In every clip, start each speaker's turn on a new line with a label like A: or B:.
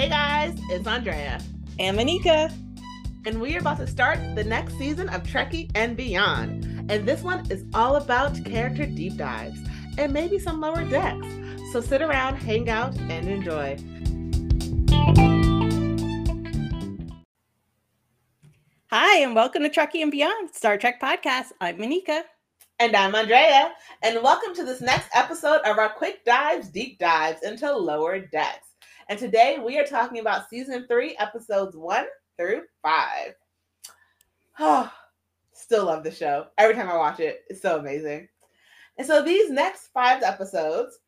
A: Hey guys, it's Andrea.
B: And Monica.
A: And we are about to start the next season of Trekkie and Beyond. And this one is all about character deep dives and maybe some lower decks. So sit around, hang out, and enjoy.
B: Hi, and welcome to Trekkie and Beyond Star Trek podcast. I'm Monica.
A: And I'm Andrea. And welcome to this next episode of our quick dives, deep dives into lower decks. And today we are talking about season three, episodes one through five. Oh, still love the show. Every time I watch it, it's so amazing. And so these next five episodes,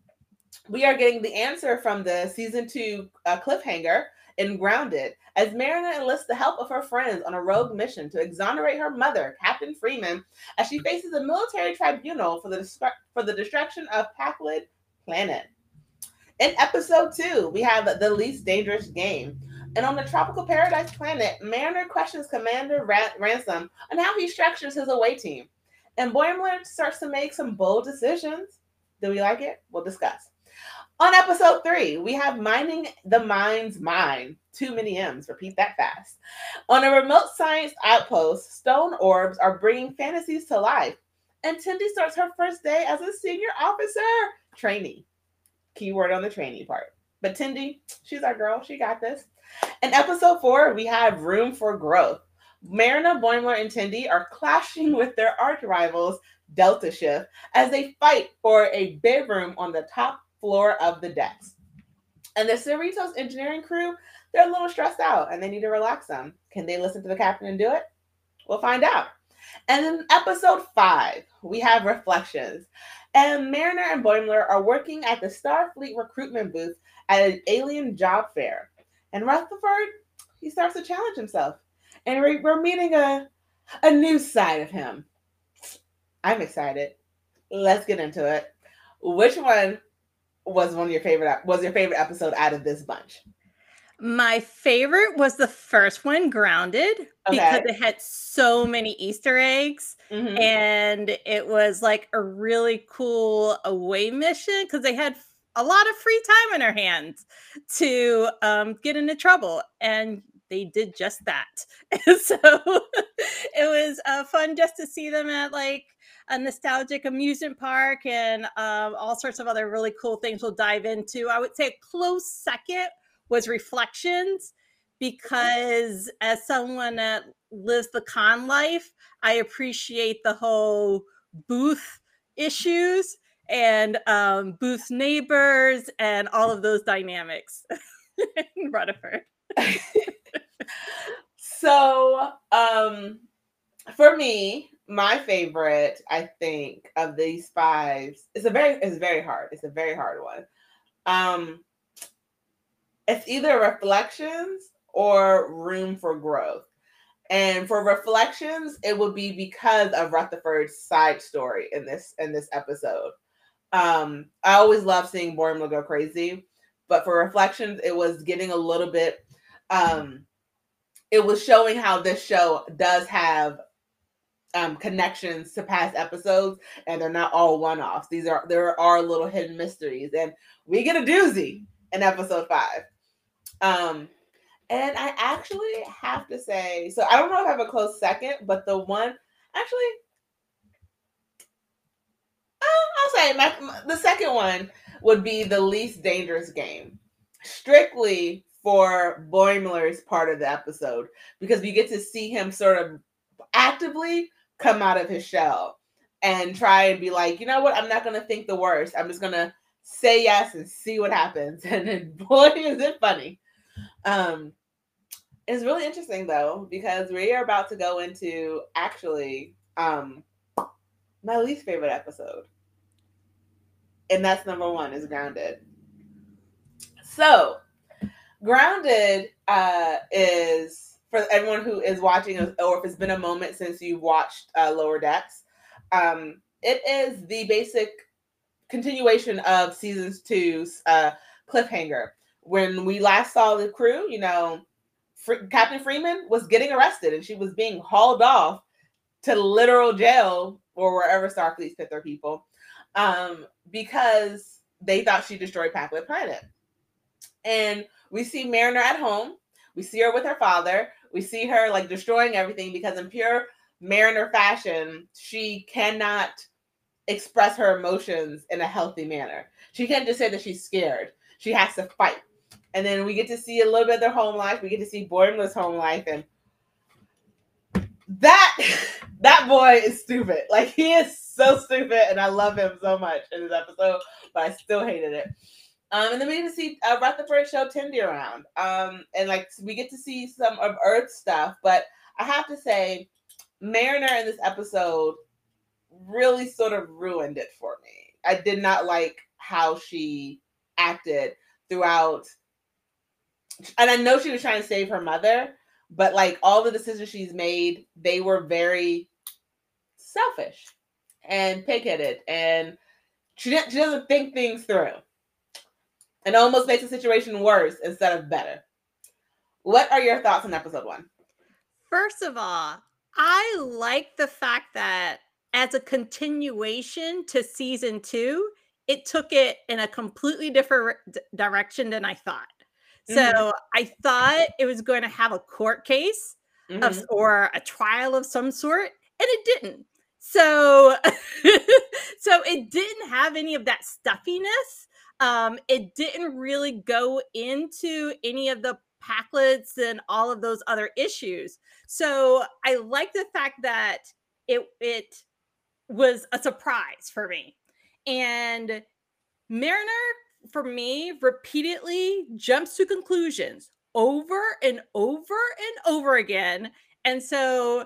A: we are getting the answer from the season two uh, cliffhanger in Grounded as Mariner enlists the help of her friends on a rogue mission to exonerate her mother, Captain Freeman, as she faces a military tribunal for the for the destruction of Pakled Planet. In episode two, we have the least dangerous game. And on the tropical paradise planet, Mariner questions Commander Ran- Ransom on how he structures his away team. And Boimler starts to make some bold decisions. Do we like it? We'll discuss. On episode three, we have Mining the Mind's Mines. Too many M's, repeat that fast. On a remote science outpost, stone orbs are bringing fantasies to life. And Tendi starts her first day as a senior officer trainee. Keyword on the trainee part. But Tendi, she's our girl. She got this. In episode four, we have Room for Growth. Mariner, Boimler, and Tendi are clashing with their arch rivals, Delta Shift, as they fight for a bedroom on the top floor of the decks. And the Cerritos engineering crew, they're a little stressed out and they need to relax them. Can they listen to the captain and do it? We'll find out. And in episode five, we have reflections. And Mariner and Boimler are working at the Starfleet recruitment booth at an alien job fair. And Rutherford, he starts to challenge himself. And we're meeting a, a new side of him. I'm excited. Let's get into it. Which one was one of your favorite was your favorite episode out of this bunch?
B: My favorite was the first one, Grounded, okay. because it had so many Easter eggs mm-hmm. and it was like a really cool away mission because they had a lot of free time in their hands to um, get into trouble. And they did just that. And so it was uh, fun just to see them at like a nostalgic amusement park and um, all sorts of other really cool things we'll dive into. I would say a close second was Reflections because as someone that lives the con life, I appreciate the whole booth issues and um, booth neighbors and all of those dynamics in Rutherford.
A: so um for me my favorite i think of these five is a very it's very hard it's a very hard one um it's either reflections or room for growth. And for reflections it would be because of rutherford's side story in this in this episode. Um i always love seeing boimler go crazy but for reflections it was getting a little bit um it was showing how this show does have um connections to past episodes and they're not all one-offs. These are there are little hidden mysteries and we get a doozy in episode five um and i actually have to say so i don't know if i have a close second but the one actually uh, i'll say my, my, the second one would be the least dangerous game strictly for Boimler's part of the episode because we get to see him sort of actively come out of his shell and try and be like, you know what, I'm not gonna think the worst. I'm just gonna say yes and see what happens. And then boy, is it funny. Um it's really interesting though, because we are about to go into actually um my least favorite episode. And that's number one is grounded. So Grounded uh, is for everyone who is watching, or if it's been a moment since you watched uh, Lower Decks. Um, it is the basic continuation of seasons two's uh, cliffhanger. When we last saw the crew, you know, Fr- Captain Freeman was getting arrested and she was being hauled off to literal jail or wherever Starfleet put their people um, because they thought she destroyed Planet. And we see Mariner at home. We see her with her father. We see her like destroying everything because in pure Mariner fashion, she cannot express her emotions in a healthy manner. She can't just say that she's scared. She has to fight. And then we get to see a little bit of their home life. We get to see Boimler's home life, and that that boy is stupid. Like he is so stupid, and I love him so much in this episode, but I still hated it. Um, and then we get to see uh, Rutherford show Tendi around. Um, and like we get to see some of Earth stuff, but I have to say, Mariner in this episode really sort of ruined it for me. I did not like how she acted throughout. And I know she was trying to save her mother, but like all the decisions she's made, they were very selfish and pigheaded, and she, she doesn't think things through. and almost makes the situation worse instead of better. What are your thoughts on episode one?
B: First of all, I like the fact that as a continuation to season two, it took it in a completely different direction than I thought. Mm-hmm. So I thought it was going to have a court case mm-hmm. of, or a trial of some sort, and it didn't. So, so it didn't have any of that stuffiness. Um, it didn't really go into any of the Pakleds and all of those other issues. So I like the fact that it it was a surprise for me. And Mariner, for me, repeatedly jumps to conclusions over and over and over again. And so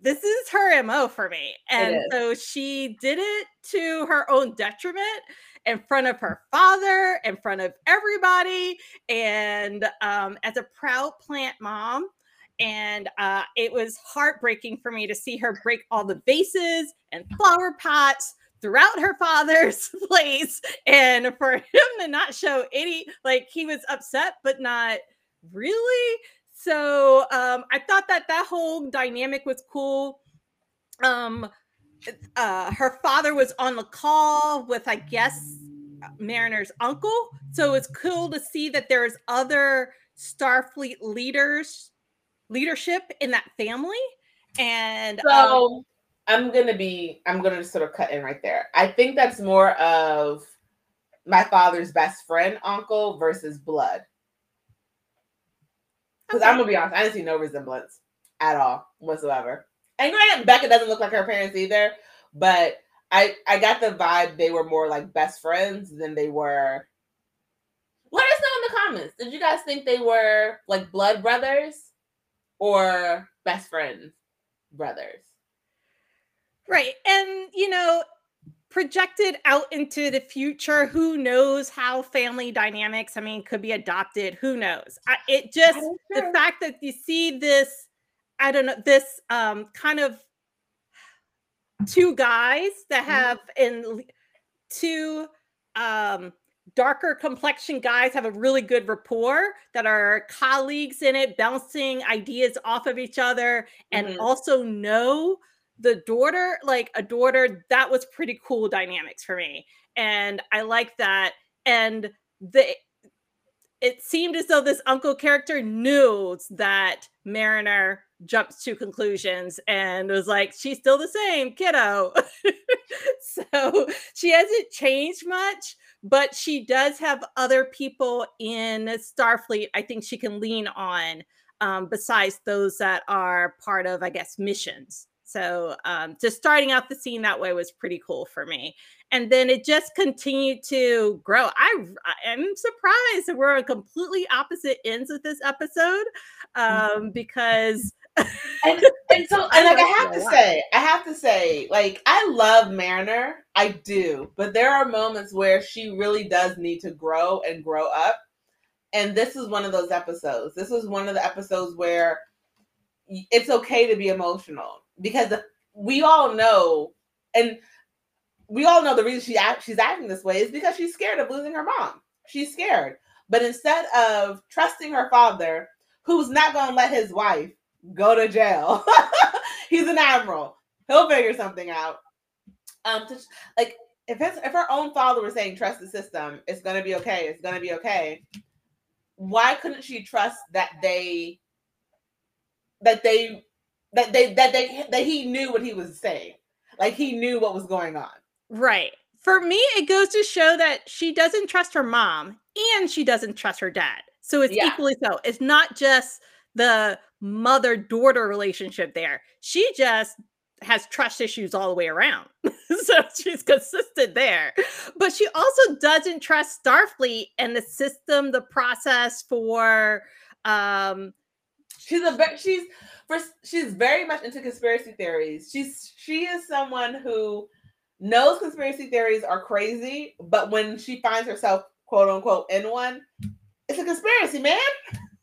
B: this is her MO for me. And so she did it to her own detriment in front of her father, in front of everybody. And um, as a proud plant mom, and uh, it was heartbreaking for me to see her break all the vases and flower pots throughout her father's place and for him to not show any like he was upset but not really. So um i thought that that whole dynamic was cool. Um uh her father was on the call with i guess mariner's uncle. So it's cool to see that there's other starfleet leaders leadership in that family. And
A: so um, I'm gonna be I'm gonna sort of cut in right there. I think that's more of my father's best friend uncle versus blood. Because okay. I'm gonna be honest, I didn't see no resemblance at all whatsoever. And granted, Becca doesn't look like her parents either, but I I got the vibe they were more like best friends than they were. Let us know in the comments. Did you guys think they were like blood brothers? or best friends, brothers.
B: Right. And, you know, projected out into the future, who knows how family dynamics, I mean, could be adopted. Who knows? I, it just, the fact that you see this, I don't know, this um, kind of two guys that mm-hmm. have in two um darker complexion guys have a really good rapport that are colleagues in it, bouncing ideas off of each other, and mm-hmm. also know the daughter, like a daughter, that was pretty cool dynamics for me. And I like that. And the it seemed as though this uncle character knew that Mariner jumps to conclusions and was like, she's still the same kiddo. so she hasn't changed much, but she does have other people in Starfleet I think she can lean on um, besides those that are part of, I guess, missions. So um, just starting out the scene that way was pretty cool for me. And then it just continued to grow. I, I am surprised that we're on completely opposite ends of this episode mm-hmm. um, because
A: and, and so and like I have to say, I have to say, like I love Mariner, I do, but there are moments where she really does need to grow and grow up. And this is one of those episodes. This is one of the episodes where it's okay to be emotional because we all know, and we all know the reason she act, she's acting this way is because she's scared of losing her mom. She's scared, but instead of trusting her father, who's not going to let his wife go to jail. He's an admiral. He'll figure something out. Um, to, like if it's if her own father was saying trust the system, it's gonna be okay, it's gonna be okay. Why couldn't she trust that they that they that they that they that he knew what he was saying? Like he knew what was going on.
B: Right. For me, it goes to show that she doesn't trust her mom and she doesn't trust her dad. So it's yeah. equally so. It's not just the mother daughter relationship there. She just has trust issues all the way around. so she's consistent there. But she also doesn't trust Starfleet and the system, the process for um
A: she's a she's first she's very much into conspiracy theories. She's she is someone who knows conspiracy theories are crazy, but when she finds herself quote unquote in one, it's a conspiracy, man.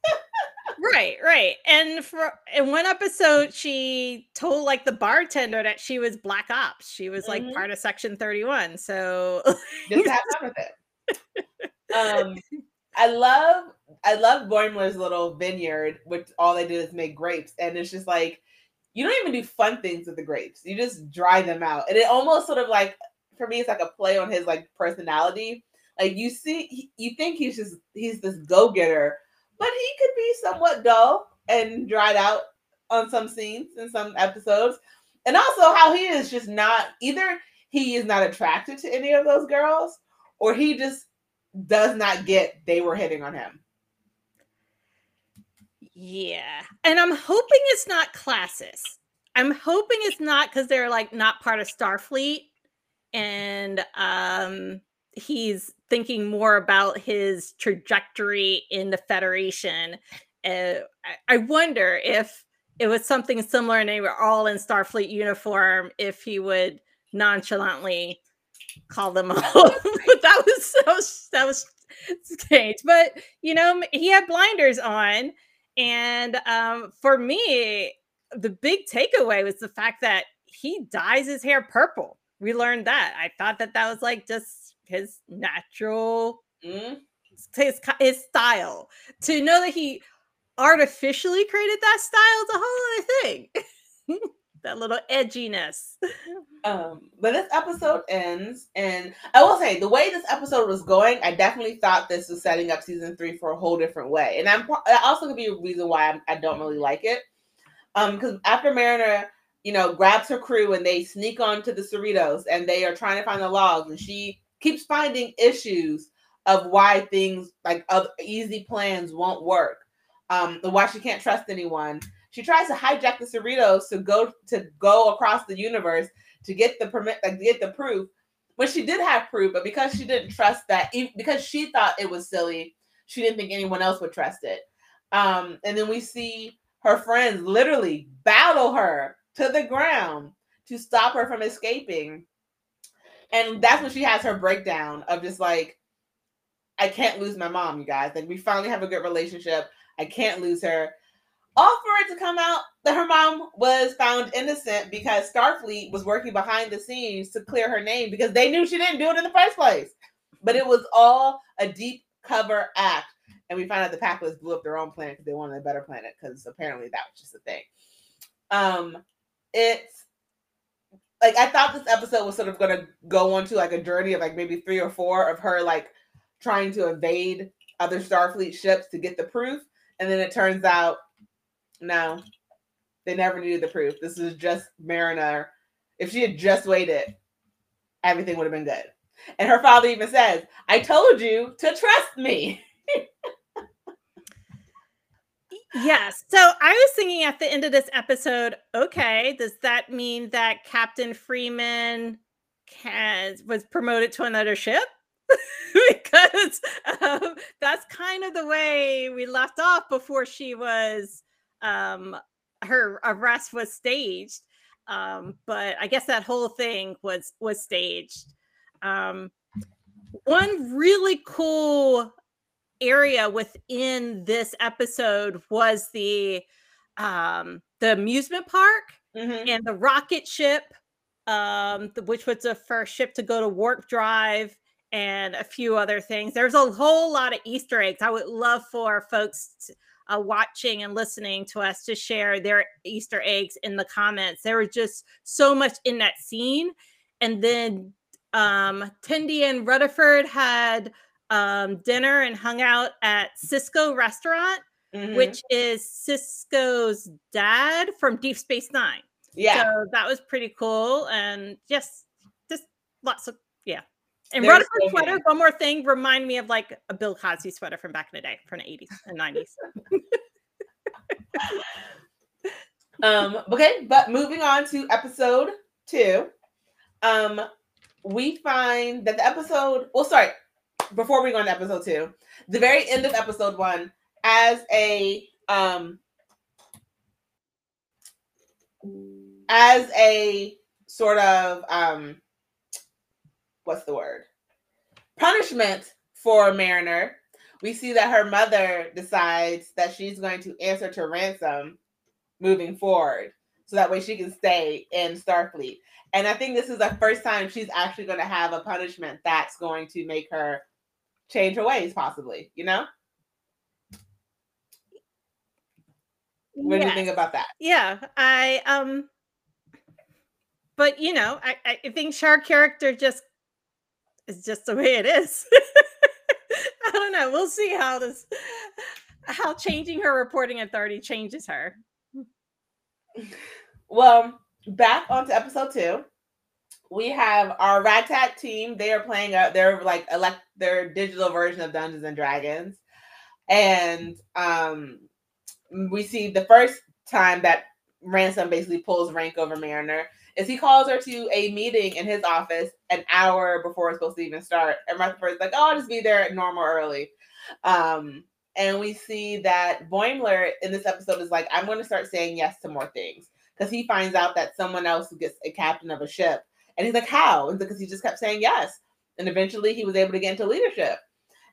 B: right, right. And for in one episode, she told like the bartender that she was black ops. She was like mm-hmm. part of Section 31. So just have fun with
A: it. Um I love I love Boimler's little vineyard, which all they did is make grapes, and it's just like you don't even do fun things with the grapes. You just dry them out, and it almost sort of like for me, it's like a play on his like personality. Like you see, you think he's just he's this go getter, but he could be somewhat dull and dried out on some scenes in some episodes, and also how he is just not either. He is not attracted to any of those girls, or he just does not get they were hitting on him.
B: Yeah. And I'm hoping it's not classes. I'm hoping it's not because they're like not part of Starfleet and um he's thinking more about his trajectory in the Federation. Uh, I, wonder if it was something similar and they were all in Starfleet uniform, if he would nonchalantly call them all. but that was so that was strange. But you know, he had blinders on, and um, for me, the big takeaway was the fact that he dyes his hair purple. We learned that. I thought that that was like just his natural mm. his his style. To know that he artificially created that style is a whole other thing. that little edginess.
A: Um, but this episode ends, and I will say the way this episode was going, I definitely thought this was setting up season three for a whole different way, and I'm that also could be a reason why I'm, I do not really like it. Um, because after Mariner, you know, grabs her crew and they sneak onto the Cerritos and they are trying to find the logs, and she keeps finding issues of why things like other easy plans won't work. Um, why she can't trust anyone she tries to hijack the Cerritos to go to go across the universe to get the permit, like get the proof. When she did have proof, but because she didn't trust that, because she thought it was silly, she didn't think anyone else would trust it. Um, and then we see her friends literally battle her to the ground to stop her from escaping. And that's when she has her breakdown of just like, I can't lose my mom, you guys. Like, we finally have a good relationship. I can't lose her all for it to come out that her mom was found innocent because Starfleet was working behind the scenes to clear her name because they knew she didn't do it in the first place. But it was all a deep cover act. And we found out the Pakleds blew up their own planet because they wanted a better planet because apparently that was just a thing. Um, it's like I thought this episode was sort of gonna go on to like a journey of like maybe three or four of her like trying to evade other Starfleet ships to get the proof. And then it turns out no, they never needed the proof. This is just Mariner. If she had just waited, everything would have been good. And her father even says, I told you to trust me.
B: yes. So I was thinking at the end of this episode, okay, does that mean that Captain Freeman has was promoted to another ship? because um, that's kind of the way we left off before she was um, her arrest was staged. Um, but I guess that whole thing was was staged. Um, one really cool area within this episode was the um, the amusement park mm-hmm. and the rocket ship, um, the, which was the first ship to go to warp drive and a few other things. There's a whole lot of Easter eggs. I would love for folks to, uh, watching and listening to us to share their Easter eggs in the comments. There was just so much in that scene. And then um, Tendi and Rutherford had um, dinner and hung out at Sisko Restaurant, mm-hmm. which is Sisko's dad from Deep Space Nine. Yeah, so that was pretty cool, and just just lots of yeah. And There's Rutherford so sweater, one more thing, remind me of like a Bill Cosby sweater from back in the day, from the 80s and 90s.
A: um, okay, but moving on to episode two. Um, we find that the episode, well, sorry, before we go on to episode two, the very end of episode one, as a um as a sort of um what's the word? Punishment for mariner. We see that her mother decides that she's going to answer to ransom moving forward so that way she can stay in starfleet. And i think this is the first time she's actually going to have a punishment that's going to make her change her ways possibly you know? What yes. do you think about that?
B: Yeah i um but you know i i think Shar character just is just the way it is i don't know we'll see how this how changing her reporting authority changes her
A: well back onto episode two we have our Ragtag team. They are playing a they're like elect their digital version of Dungeons and Dragons. And um we see the first time that Ransom basically pulls rank over Mariner is he calls her to a meeting in his office an hour before it's supposed to even start. And Rutherford's like, oh, I'll just be there at normal early. Um, and we see that Boimler in this episode is like, I'm going to start saying yes to more things because he finds out that someone else gets a captain of a ship and he's like, how? Because he just kept saying yes. And eventually he was able to get into leadership.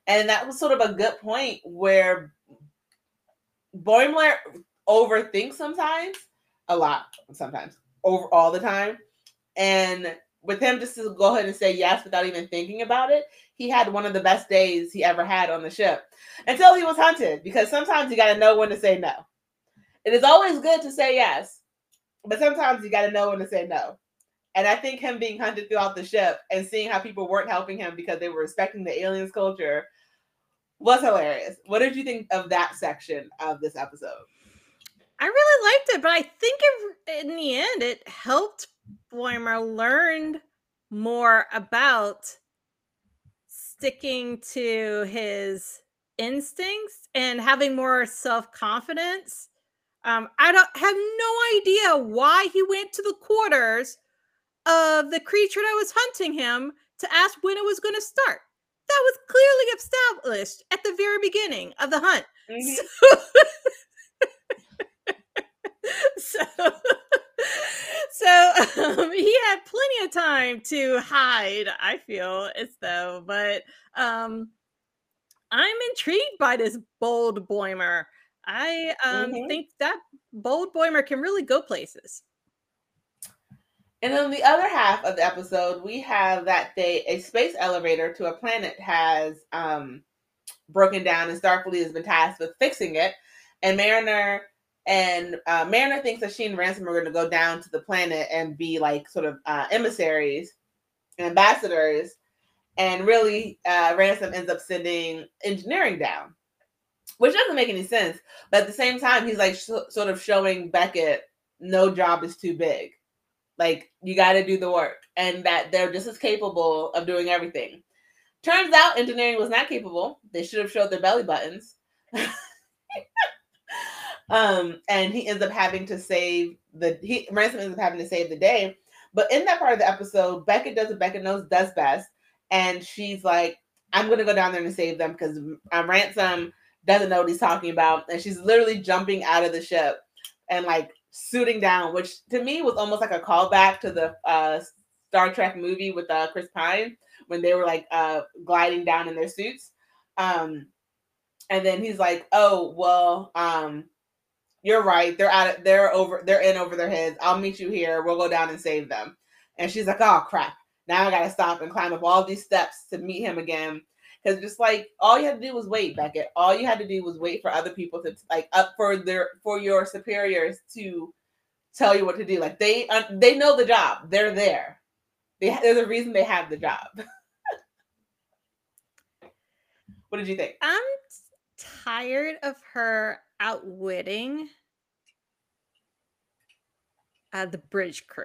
A: And that was sort of a good point where Boimler overthinks sometimes, a lot sometimes, over all the time. And with him just to go ahead and say yes without even thinking about it, he had one of the best days he ever had on the ship until he was hunted because sometimes you got to know when to say no. It is always good to say yes, but sometimes you got to know when to say no. And I think him being hunted throughout the ship and seeing how people weren't helping him because they were respecting the aliens culture was hilarious. What did you think of that section of this episode?
B: I really liked it, but I think in the end it helped Boimler learned more about sticking to his instincts and having more self-confidence. Um, I don't have no idea why he went to the quarters of the creature that was hunting him to ask when it was going to start. That was clearly established at the very beginning of the hunt. Mm-hmm. So, so, so um, he had plenty of time to hide. I feel as though, but um, I'm intrigued by this bold Boimler. I um, mm-hmm. think that bold Boimler can really go places.
A: And on the other half of the episode, we have that they a space elevator to a planet has um, broken down, and Starfleet has been tasked with fixing it. And Mariner and uh, Mariner thinks that she and Ransom are going to go down to the planet and be like sort of uh, emissaries, ambassadors, and really uh, Ransom ends up sending engineering down, which doesn't make any sense. But at the same time, he's like sh- sort of showing Beckett no job is too big like you got to do the work, and that they're just as capable of doing everything. Turns out engineering was not capable. They should have showed their belly buttons. um, and he ends up having to save the he Ransom ends up having to save the day. But in that part of the episode, Beckett does what Beckett knows does best, and she's like, "I'm gonna go down there and save them because um, Ransom doesn't know what he's talking about," and she's literally jumping out of the ship and like suiting down, which to me was almost like a callback to the uh, Star Trek movie with uh, Chris Pine when they were like uh, gliding down in their suits. Um, and then he's like, "Oh well, um, you're right. They're out. Of, they're over. They're in over their heads. I'll meet you here. We'll go down and save them." And she's like, "Oh crap! Now I gotta stop and climb up all these steps to meet him again." Because just like all you had to do was wait, Beckett. All you had to do was wait for other people to like up for their for your superiors to tell you what to do. Like they uh, they know the job. They're there. They, there's a reason they have the job. what did you think?
B: I'm tired of her outwitting uh, the bridge crew.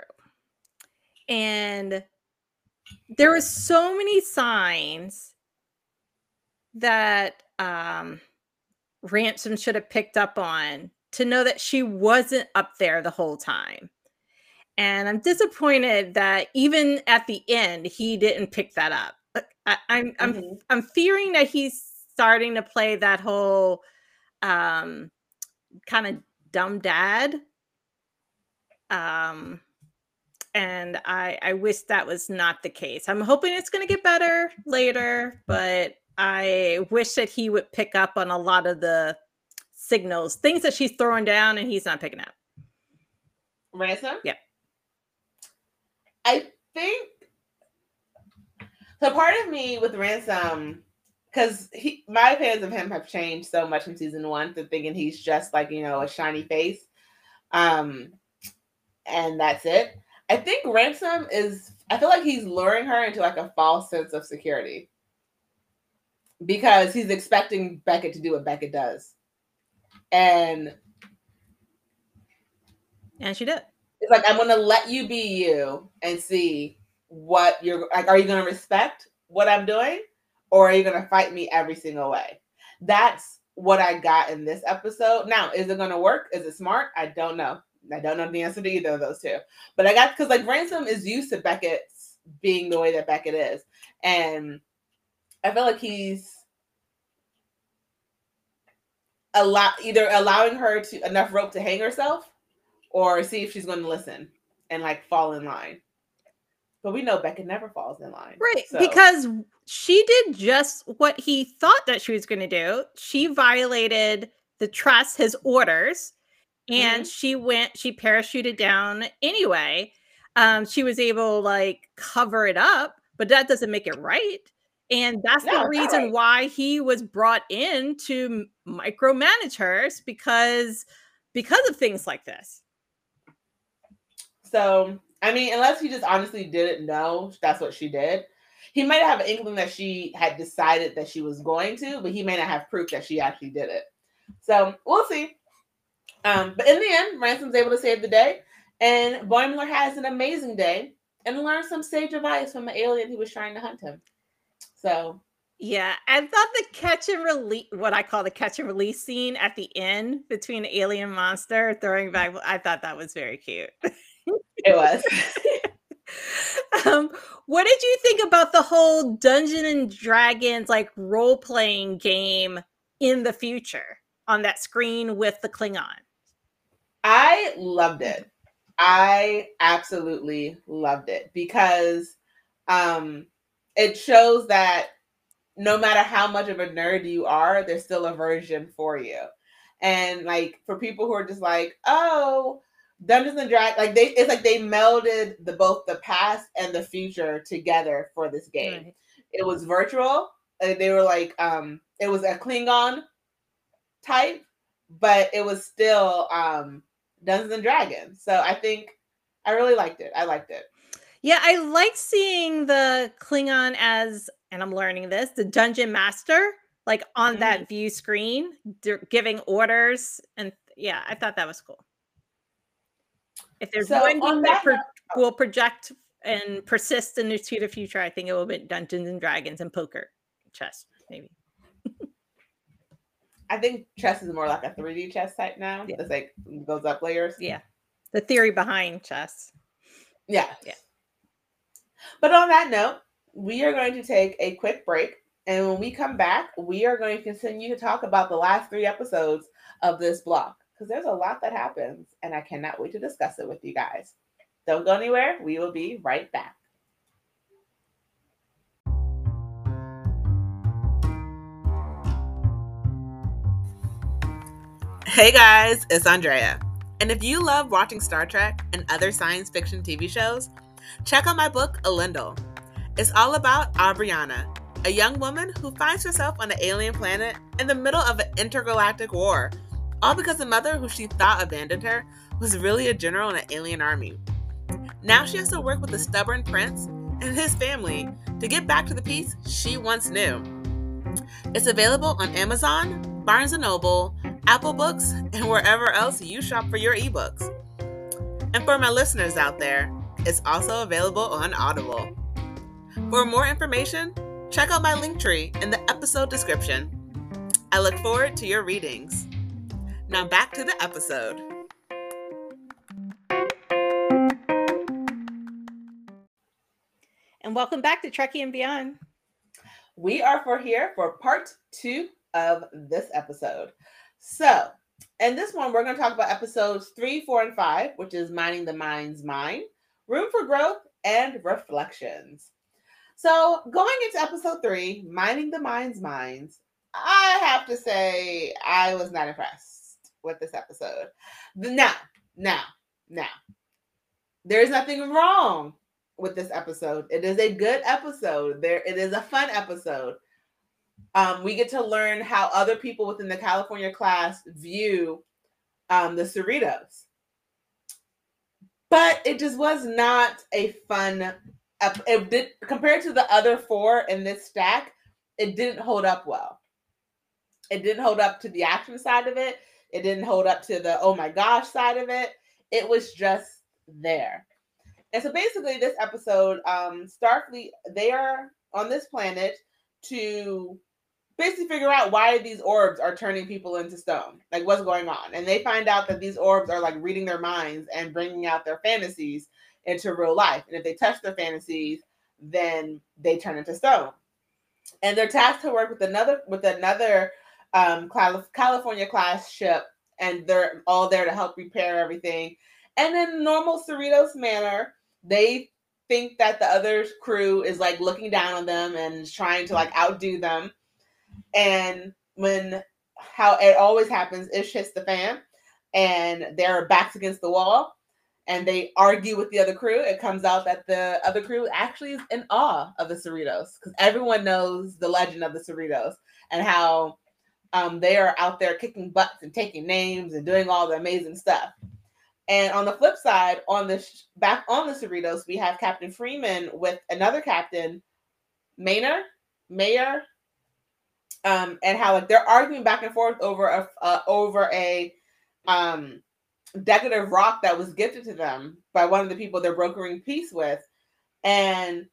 B: And there were so many signs that um, Ransom should have picked up on to know that she wasn't up there the whole time. And I'm disappointed that even at the end he didn't pick that up. I, am I'm, mm-hmm. I'm I'm fearing that he's starting to play that whole um, kind of dumb dad. Um, and I I wish that was not the case. I'm hoping it's going to get better later, but I wish that he would pick up on a lot of the signals, things that she's throwing down, and he's not picking up.
A: Ransom.
B: Yeah.
A: I think so. Part of me with Ransom, because he, my opinions of him have changed so much in season one to thinking he's just like you know a shiny face, um, and that's it. I think Ransom is. I feel like he's luring her into like a false sense of security because he's expecting Beckett to do what Beckett does, and
B: and she did.
A: It's like I'm going to let you be you and see what you're like. Are you going to respect what I'm doing, or are you going to fight me every single way? That's what I got in this episode. Now, is it going to work? Is it smart? I don't know. I don't know the answer to either of those two. But I got because like Ransom is used to Beckett's being the way that Beckett is, and I feel like he's allow either allowing her to enough rope to hang herself or see if she's going to listen and like fall in line. But we know Beckett never falls in line.
B: Right. So. Because she did just what he thought that she was going to do. She violated the trust, his orders, and mm-hmm. she went, she parachuted down anyway. Um, she was able like cover it up, but that doesn't make it right. And that's no, the reason right. why he was brought in to micromanage her because because of things like this.
A: So, I mean, unless he just honestly didn't know that's what she did, he might have an inkling that she had decided that she was going to, but he may not have proof that she actually did it. So we'll see. Um, but in the end, Ransom's able to save the day, and Boimler has an amazing day and learns some sage advice from the alien who was trying to hunt him. So
B: yeah, I thought the catch and release, what I call the catch and release scene at the end between alien monster throwing back, I thought that was very cute.
A: It was.
B: um, what did you think about the whole Dungeon and Dragons like role playing game in the future on that screen with the Klingon?
A: I loved it. I absolutely loved it because um it shows that no matter how much of a nerd you are, there's still a version for you. And like for people who are just like, oh, Dungeons and Dragons, like they, it's like they melded the both the past and the future together for this game. Right. It was virtual. They were like, um, it was a Klingon type, but it was still um Dungeons and Dragons. So I think I really liked it. I liked it.
B: Yeah, I like seeing the Klingon as, and I'm learning this, the dungeon master, like on mm-hmm. that view screen, giving orders. And yeah, I thought that was cool. If there's so one game that, that pro- oh. will project and persist in the future, I think it will be Dungeons and Dragons and poker, chess, maybe.
A: I think chess is more like a 3D chess type now. Yeah. It's like goes up layers.
B: Yeah. The theory behind chess.
A: Yeah. Yeah. But on that note, we are going to take a quick break. And when we come back, we are going to continue to talk about the last three episodes of this block because there's a lot that happens, and I cannot wait to discuss it with you guys. Don't go anywhere. We will be right back. Hey guys, it's Andrea. And if you love watching Star Trek and other science fiction TV shows, check out my book, Elendil. It's all about Abriana, a young woman who finds herself on an alien planet in the middle of an intergalactic war all because the mother, who she thought abandoned her, was really a general in an alien army. Now she has to work with a stubborn prince and his family to get back to the peace she once knew. It's available on Amazon, Barnes & Noble, Apple Books, and wherever else you shop for your ebooks. And for my listeners out there, it's also available on Audible. For more information, check out my link tree in the episode description. I look forward to your readings. Now back to the episode.
B: And welcome back to Trekkie and Beyond.
A: We are for here for part two of this episode. So, in this one, we're going to talk about episodes three, four, and five, which is Mining the Mind's Mines, Room for Growth, and Reflections. So, going into episode three, Mining the Mind's Mines, I have to say I was not impressed with this episode. Now, now, now, there's nothing wrong with this episode. It is a good episode. There, it is a fun episode. Um, we get to learn how other people within the California class view um, the Cerritos. But it just was not a fun. It did compared to the other four in this stack. It didn't hold up well. It didn't hold up to the action side of it. It didn't hold up to the oh my gosh side of it. It was just there. And so basically, this episode, um, Starfleet, they are on this planet to basically figure out why these orbs are turning people into stone. Like what's going on. And they find out that these orbs are like reading their minds and bringing out their fantasies into real life. And if they touch their fantasies, then they turn into stone. And they're tasked to work with another with another um, California class ship, and they're all there to help repair everything. And in normal Cerritos manner, they think that the other crew is like looking down on them and trying to like outdo them. And when how it always happens, Ish hits the fan and their backs against the wall and they argue with the other crew. It comes out that the other crew actually is in awe of the Cerritos because everyone knows the legend of the Cerritos and how um, they are out there kicking butts and taking names and doing all the amazing stuff. And on the flip side, on the sh- back on the Cerritos, we have Captain Freeman with another captain, Maynor, Mayor, um, and how like they're arguing back and forth over a uh, over a um, decorative rock that was gifted to them by one of the people they're brokering peace with, and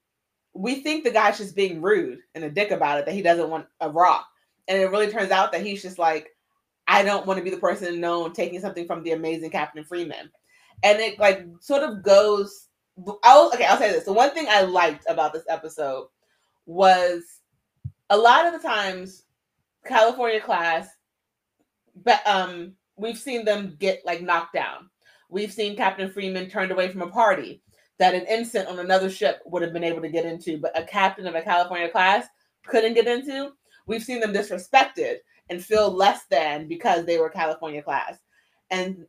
A: we think the guy's just being rude and a dick about it that he doesn't want a rock, and it really turns out that he's just like I don't want to be the person known taking something from the amazing Captain Freeman. And it like sort of goes I'll okay, I'll say this. The one thing I liked about this episode was a lot of the times California class but um we've seen them get like knocked down. We've seen Captain Freeman turned away from a party that an ensign on another ship would have been able to get into, but a captain of a California class couldn't get into. We've seen them disrespected and feel less than because they were California class. And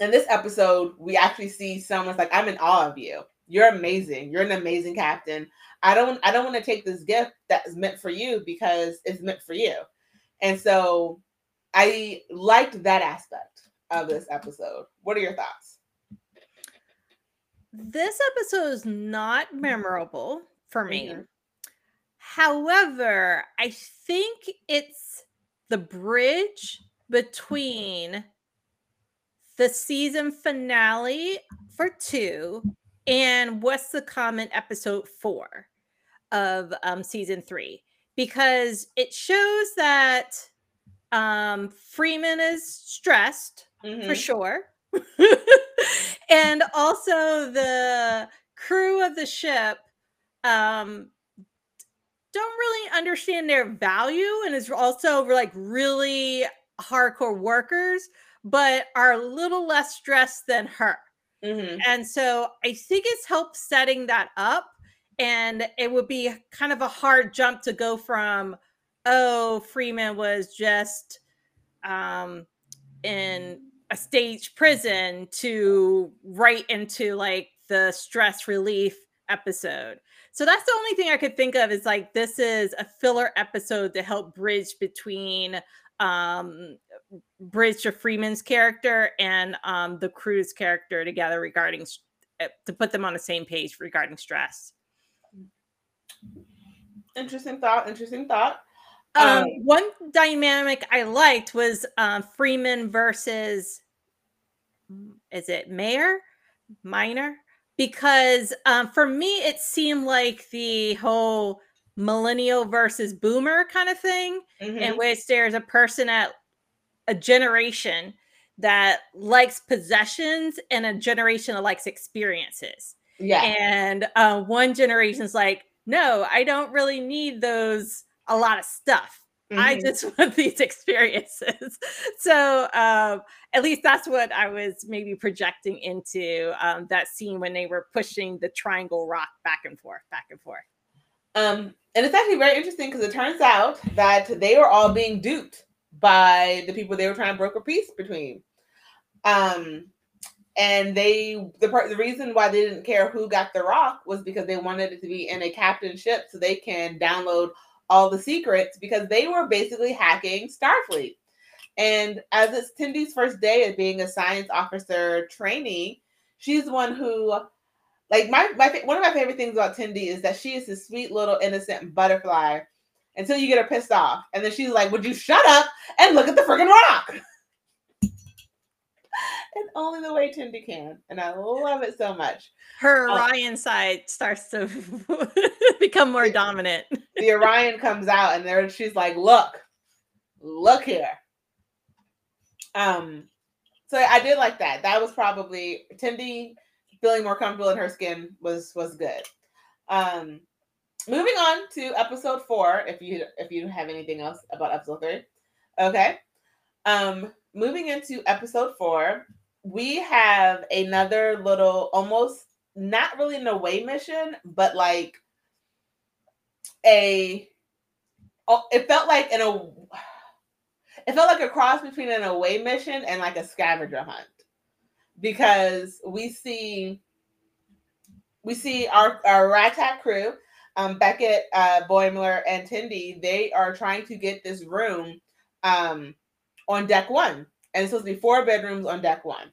A: in this episode, we actually see someone's like, I'm in awe of you. You're amazing. You're an amazing captain. I don't I don't want to take this gift that is meant for you because it's meant for you. And so I liked that aspect of this episode. What are your thoughts?
B: This episode is not memorable for me. Mm-hmm. However, I think it's the bridge between the season finale for two and what's the common episode four of um, season three because it shows that um, Freeman is stressed mm-hmm. for sure. and also the crew of the ship um, don't really understand their value and is also like really hardcore workers, but are a little less stressed than her. Mm-hmm. And so I think it's helped setting that up. And it would be kind of a hard jump to go from, oh, Freeman was just um, in a stage prison to right into like the stress relief episode. So that's the only thing I could think of is like this is a filler episode to help bridge between um bridge to Freeman's character and um the crew's character together regarding uh, to put them on the same page regarding stress.
A: Interesting thought. Interesting thought.
B: Um, um, one dynamic I liked was um, Freeman versus is it Mayor Minor? Because um, for me, it seemed like the whole millennial versus boomer kind of thing, mm-hmm. in which there's a person at a generation that likes possessions and a generation that likes experiences. Yeah. And uh, one generation's like, no, I don't really need those, a lot of stuff. Mm-hmm. I just want these experiences. so um, at least that's what I was maybe projecting into um, that scene when they were pushing the triangle rock back and forth, back and forth.
A: Um, and it's actually very interesting because it turns out that they were all being duped by the people they were trying to broker peace between. Um, and they the the reason why they didn't care who got the rock was because they wanted it to be in a captain ship so they can download all the secrets because they were basically hacking Starfleet. And as it's Tendi's first day of being a science officer trainee, she's the one who, like my my one of my favorite things about Tendi is that she is this sweet little innocent butterfly until you get her pissed off, and then she's like, "Would you shut up and look at the freaking rock?" and only the way Tendi can. And I love it so much.
B: Her um, Orion um, side starts to become more
A: the,
B: dominant.
A: the Orion comes out and there she's like, look, look here. Um, so I did like that. That was probably Tendi feeling more comfortable in her skin was was good. Um moving on to episode four, if you if you have anything else about episode three. Okay. Um moving into episode four, we have another little almost not really an away mission, but like a it felt like an a it felt like a cross between an away mission and like a scavenger hunt because we see we see our our Ratat crew um, Beckett, uh, Boimler, and Tendi, they are trying to get this room um, on deck one. And it's supposed to be four bedrooms on deck one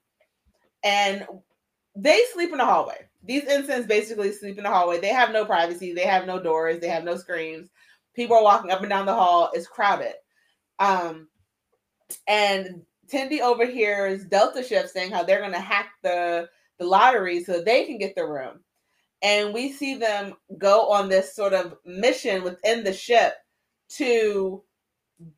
A: and they sleep in the hallway. These ensigns basically sleep in the hallway. They have no privacy. They have no doors. They have no screens. People are walking up and down the hall. It's crowded. Um, and Tendi overhears Delta Shift saying how they're going to hack the the lottery so they can get the room. And we see them go on this sort of mission within the ship to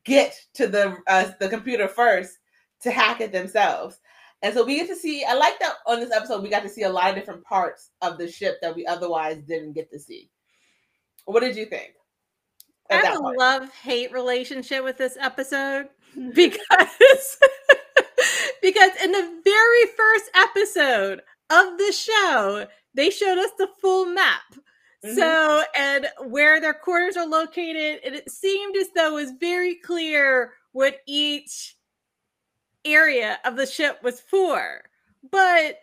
A: get to the uh, the computer first to hack it themselves. And so we get to see, I like that on this episode, we got to see a lot of different parts of the ship that we otherwise didn't get to see. What did you think?
B: I have a love hate relationship with this episode because because in the very first episode of the show, they showed us the full map. Mm-hmm. So, and where their quarters are located, and it seemed as though it was very clear what each area of the ship was for. But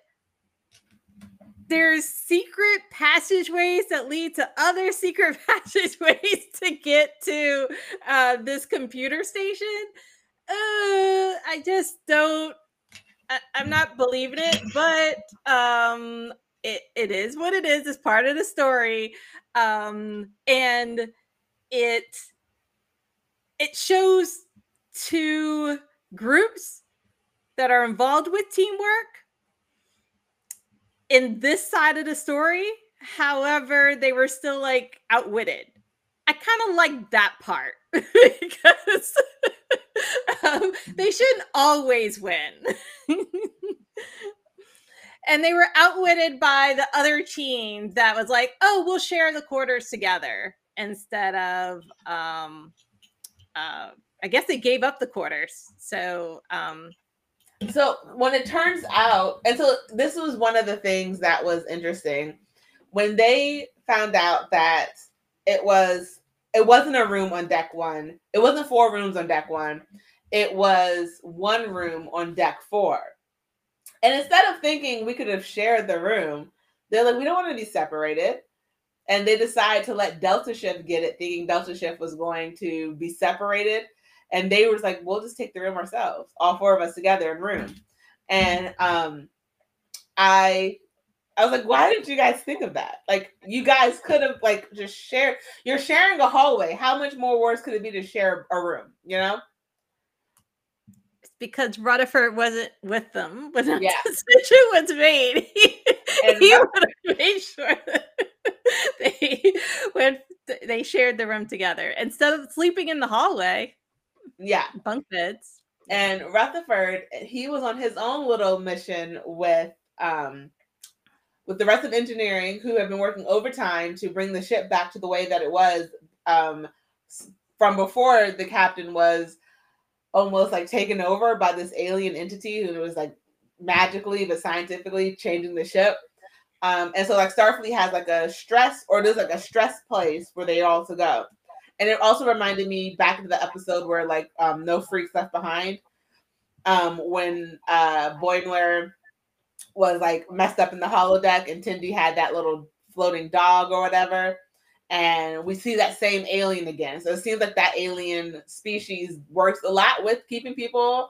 B: there's secret passageways that lead to other secret passageways to get to uh, this computer station. Uh, I just don't. I, am not believing it, but um, it, it is what it is. It's part of the story, um, and it it shows two groups that are involved with teamwork in this side of the story. However, they were still like outwitted. I kind of like that part because um, they shouldn't always win. and they were outwitted by the other team that was like, oh, we'll share the quarters together instead of, um, uh, I guess they gave up the quarters. So, um,
A: so when it turns out, and so this was one of the things that was interesting when they found out that it was it wasn't a room on deck one. It wasn't four rooms on deck one. It was one room on deck four. And instead of thinking we could have shared the room, they're like, we don't want to be separated. And they decide to let Delta Shift get it, thinking Delta Shift was going to be separated and they were like, "We'll just take the room ourselves, all four of us together in room." And um, I I was like, why didn't you guys think of that? Like, you guys could have like just shared. You're sharing a hallway. How much more worse could it be to share a room? You know?
B: because Rutherford wasn't with them when the yeah. decision was made. He, he would have made sure that they when they shared the room together instead of sleeping in the hallway.
A: Yeah,
B: bunk beds.
A: And Rutherford, he was on his own little mission with um with the rest of engineering who have been working overtime to bring the ship back to the way that it was um from before the captain was almost like taken over by this alien entity who was like magically but scientifically changing the ship. Um, and so like Starfleet has like a stress or there's like a stress place where they also go. And it also reminded me back to the episode where like um, no freaks left behind. Um, when uh Boimler was like messed up in the holodeck and Tendi had that little floating dog or whatever and we see that same alien again. So it seems like that alien species works a lot with keeping people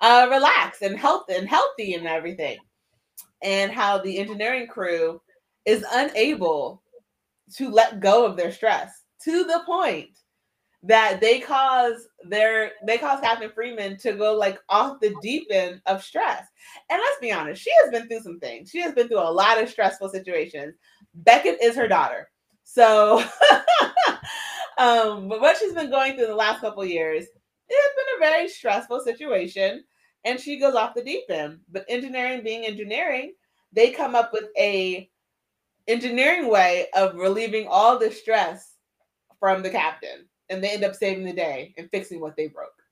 A: uh, relaxed and healthy and healthy and everything. And how the engineering crew is unable to let go of their stress to the point that they cause their they cause Captain Freeman to go like off the deep end of stress. And let's be honest, she has been through some things. She has been through a lot of stressful situations. Beckett is her daughter. So, um, but what she's been going through the last couple years, it has been a very stressful situation, and she goes off the deep end. But engineering, being engineering, they come up with a engineering way of relieving all the stress from the captain, and they end up saving the day and fixing what they broke.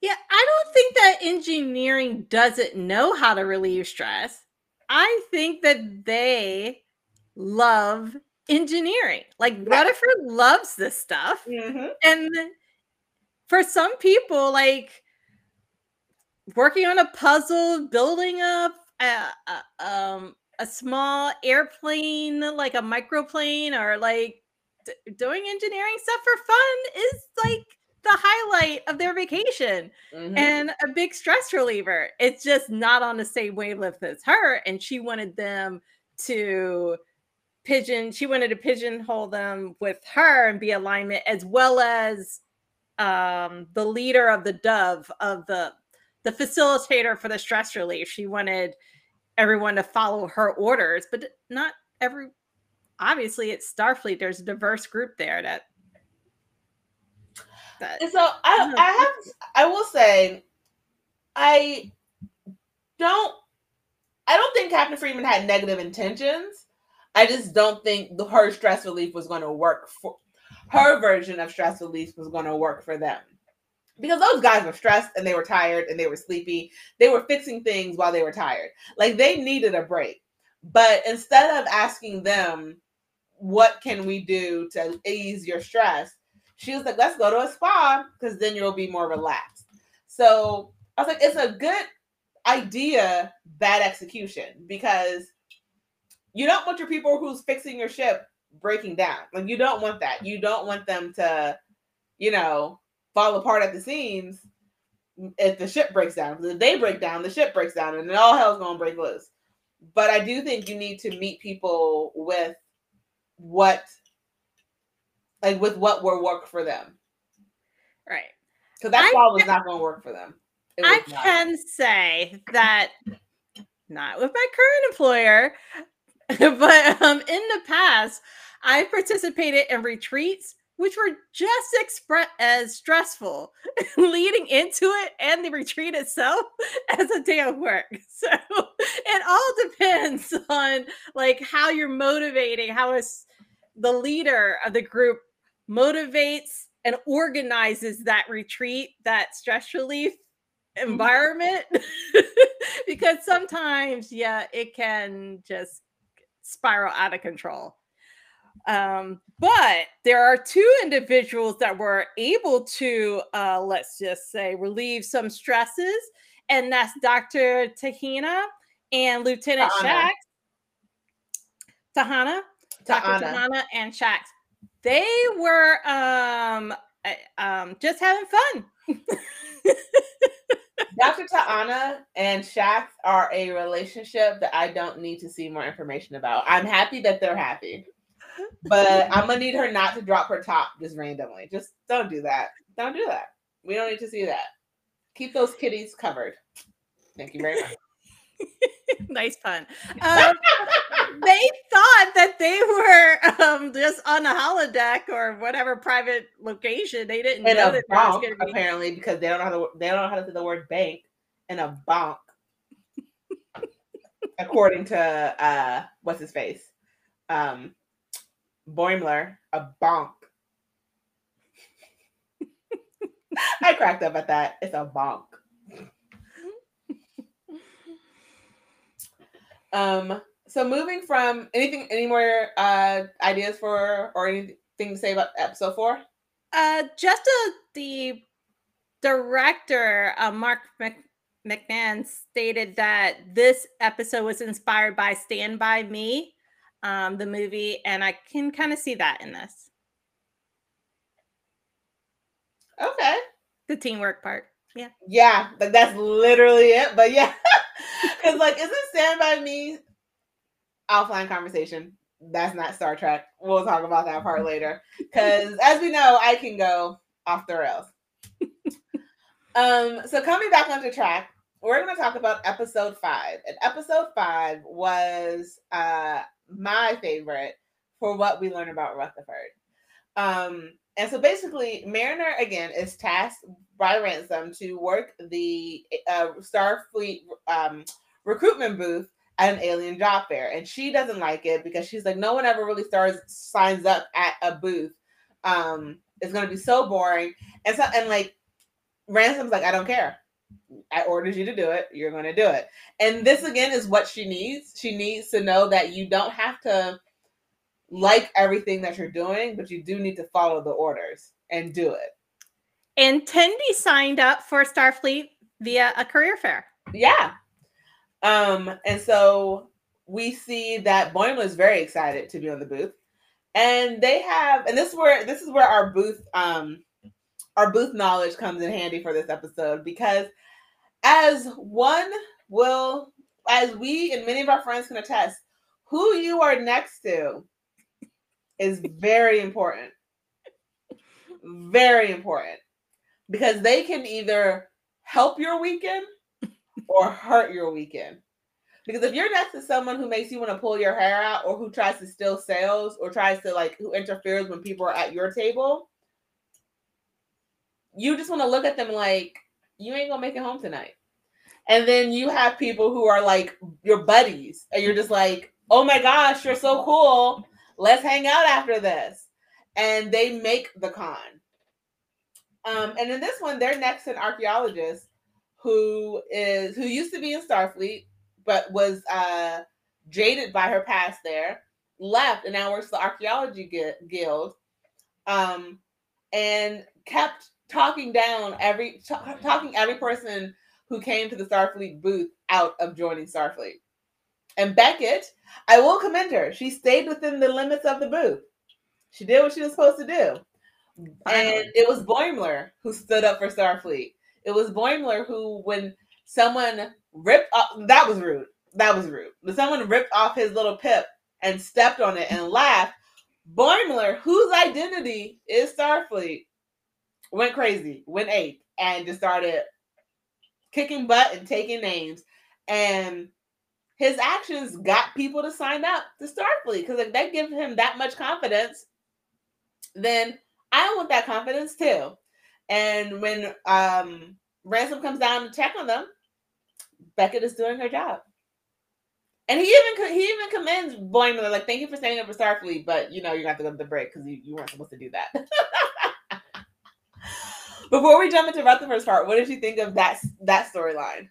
B: Yeah, I don't think that engineering doesn't know how to relieve stress. I think that they love engineering. Like Rutherford loves this stuff. Mm-hmm. And for some people, like working on a puzzle, building up a, a, um, a small airplane, like a microplane, or like d- doing engineering stuff for fun is like the highlight of their vacation mm-hmm. and a big stress reliever. It's just not on the same wavelength as her. And she wanted them to pigeon she wanted to pigeonhole them with her and be alignment as well as um the leader of the dove of the the facilitator for the stress relief she wanted everyone to follow her orders but not every obviously it's starfleet there's a diverse group there that,
A: that so I, I have i will say i don't i don't think captain freeman had negative intentions I just don't think the, her stress relief was going to work for her version of stress relief was going to work for them because those guys were stressed and they were tired and they were sleepy. They were fixing things while they were tired. Like they needed a break. But instead of asking them, what can we do to ease your stress? She was like, let's go to a spa because then you'll be more relaxed. So I was like, it's a good idea, bad execution because you don't want your people who's fixing your ship breaking down. Like you don't want that. You don't want them to, you know, fall apart at the seams if the ship breaks down. If they break down, the ship breaks down, and then all hell's gonna break loose. But I do think you need to meet people with what, like, with what will work for them.
B: Right.
A: Because that fall was not gonna work for them.
B: I not. can say that not with my current employer, but um, in the past, I participated in retreats which were just expressed as stressful leading into it and the retreat itself as a day of work. So it all depends on like how you're motivating, how is the leader of the group motivates and organizes that retreat, that stress relief mm-hmm. environment. because sometimes, yeah, it can just spiral out of control. Um, but there are two individuals that were able to, uh, let's just say, relieve some stresses, and that's Dr. Tahina and Lieutenant Tahana. Shax. Tahana, Dr. Tahana and Shax. They were um, um, just having fun.
A: Dr. T'Ana and Shax are a relationship that I don't need to see more information about. I'm happy that they're happy. But I'm gonna need her not to drop her top just randomly. Just don't do that. Don't do that. We don't need to see that. Keep those kitties covered. Thank you very much.
B: nice pun. Um, they thought that they were um, just on a holodeck or whatever private location. They didn't
A: in
B: know
A: that bank, be... apparently because they don't know how to they don't know how to say the word bank in a bank. According to uh what's his face? Um Boimler, a bonk. I cracked up at that. It's a bonk. Um, so moving from anything, any more uh ideas for or anything to say about episode four?
B: Uh, just a, the director, uh, Mark Mc, McMahon, stated that this episode was inspired by Stand by Me, um, the movie, and I can kind of see that in this.
A: Okay.
B: The teamwork part. Yeah.
A: Yeah, like that's literally it. But yeah. Because like, isn't Stand by Me offline conversation? That's not Star Trek. We'll talk about that part later. Because as we know, I can go off the rails. um. So coming back onto track, we're going to talk about episode five, and episode five was uh my favorite for what we learned about Rutherford. Um, and so basically, Mariner again is tasked by Ransom to work the uh, Starfleet um, recruitment booth at an alien job fair, and she doesn't like it because she's like, no one ever really starts signs up at a booth. Um, it's gonna be so boring, and so and like Ransom's like, I don't care. I ordered you to do it. You're going to do it. And this again is what she needs. She needs to know that you don't have to like everything that you're doing, but you do need to follow the orders and do it.
B: And Tendi signed up for Starfleet via a career fair.
A: Yeah. Um, and so we see that Boimler is very excited to be on the booth. And they have, and this is where this is where our booth um our booth knowledge comes in handy for this episode because as one will as we and many of our friends can attest, who you are next to is very important. Very important. Because they can either help your weekend or hurt your weekend. Because if you're next to someone who makes you want to pull your hair out or who tries to steal sales or tries to like who interferes when people are at your table, you just want to look at them like you ain't gonna make it home tonight. And then you have people who are like your buddies, and you're just like, oh my gosh, you're so cool let's hang out after this. And they make the con. Um, and in this one, they're next an archaeologist who is who used to be in Starfleet, but was uh, jaded by her past there, left, and now works the archaeology guild, um, and kept talking down every t- talking every person who came to the Starfleet booth out of joining Starfleet. And Beckett, I will commend her. She stayed within the limits of the booth. She did what she was supposed to do. And it was Boimler who stood up for Starfleet. It was Boimler who, when someone ripped off, that was rude. That was rude. When someone ripped off his little pip and stepped on it and laughed, Boimler, whose identity is Starfleet, went crazy, went ape, and just started kicking butt and taking names. And his actions got people to sign up to Starfleet because if they give him that much confidence, then I want that confidence too. And when um, Ransom comes down to check on them, Beckett is doing her job. And he even he even commends Boimler, like, thank you for standing up for Starfleet, but you know, you're gonna have to go to the break because you, you weren't supposed to do that. Before we jump into Rutherford's part, what did you think of that that storyline?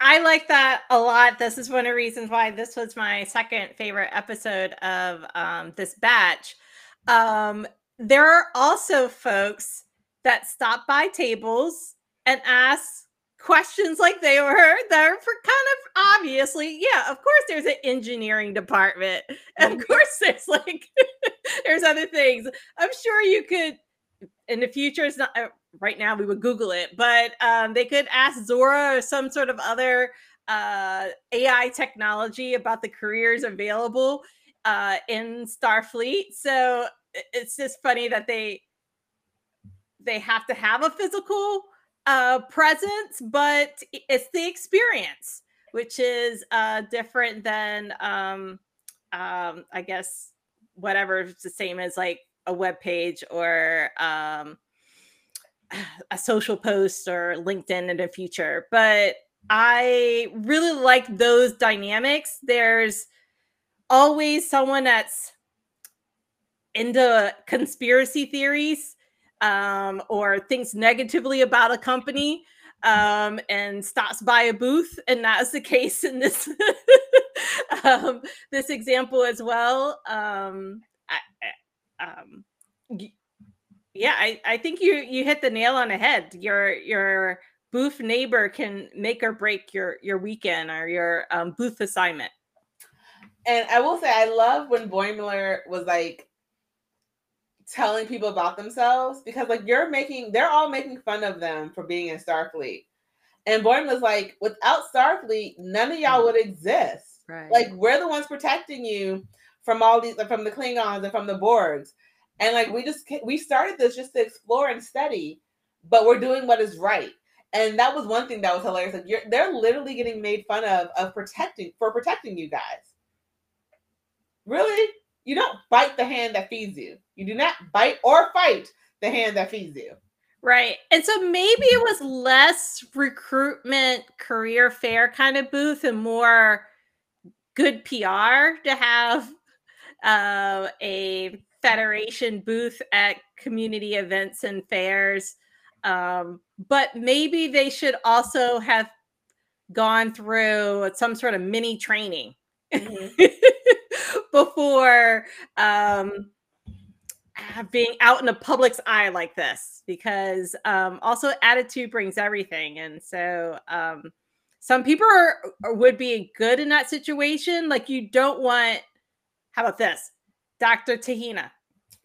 B: I like that a lot. This is one of the reasons why this was my second favorite episode of um, this batch. Um, there are also folks that stop by tables and ask questions like they were there for kind of obviously yeah of course there's an engineering department of mm-hmm. course there's like there's other things i'm sure you could in the future it's not uh, right now we would Google it, but um, they could ask Zora or some sort of other uh, AI technology about the careers available uh, in Starfleet. So it's just funny that they they have to have a physical uh, presence, but it's the experience, which is uh, different than um, um, I guess whatever it's the same as like a web page or um, a social post or LinkedIn in the future. But I really like those dynamics. There's always someone that's into conspiracy theories um, or thinks negatively about a company um, and stops by a booth, and that's the case in this um, this example as well. Um, um, yeah, I, I think you you hit the nail on the head. Your your booth neighbor can make or break your your weekend or your um, booth assignment.
A: And I will say, I love when Boimler was like telling people about themselves because, like, you're making, they're all making fun of them for being in Starfleet. And Boimler's like, without Starfleet, none of y'all would exist. Right. Like, we're the ones protecting you from all these, from the Klingons and from the Borgs. And like, we just, we started this just to explore and study, but we're doing what is right. And that was one thing that was hilarious. Like, you're, they're literally getting made fun of of protecting for protecting you guys. Really? You don't bite the hand that feeds you. You do not bite or fight the hand that feeds you.
B: Right. And so maybe it was less recruitment career fair kind of booth and more good PR to have uh, a federation booth at community events and fairs. Um, but maybe they should also have gone through some sort of mini training. Mm-hmm. before um, being out in the public's eye like this because um, also attitude brings everything and so um, some people are, would be good in that situation like you don't want how about this? Dr tahina.